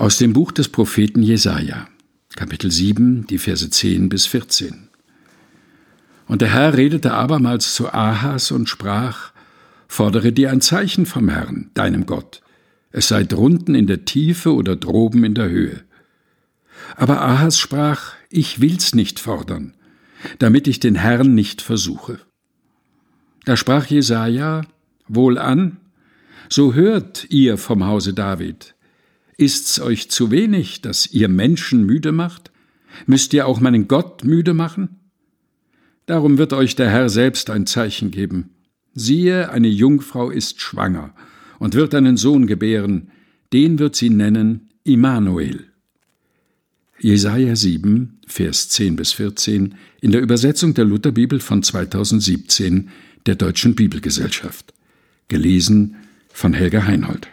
Aus dem Buch des Propheten Jesaja, Kapitel 7, die Verse 10 bis 14. Und der Herr redete abermals zu Ahas und sprach: Fordere dir ein Zeichen vom Herrn, deinem Gott, es sei drunten in der Tiefe oder droben in der Höhe. Aber Ahas sprach: Ich will's nicht fordern, damit ich den Herrn nicht versuche. Da sprach Jesaja: Wohlan, so hört ihr vom Hause David. Ist's euch zu wenig, dass ihr Menschen müde macht? Müsst ihr auch meinen Gott müde machen? Darum wird euch der Herr selbst ein Zeichen geben. Siehe, eine Jungfrau ist schwanger und wird einen Sohn gebären, den wird sie nennen Immanuel. Jesaja 7, Vers 10 bis 14 in der Übersetzung der Lutherbibel von 2017 der Deutschen Bibelgesellschaft. Gelesen von Helga Heinold.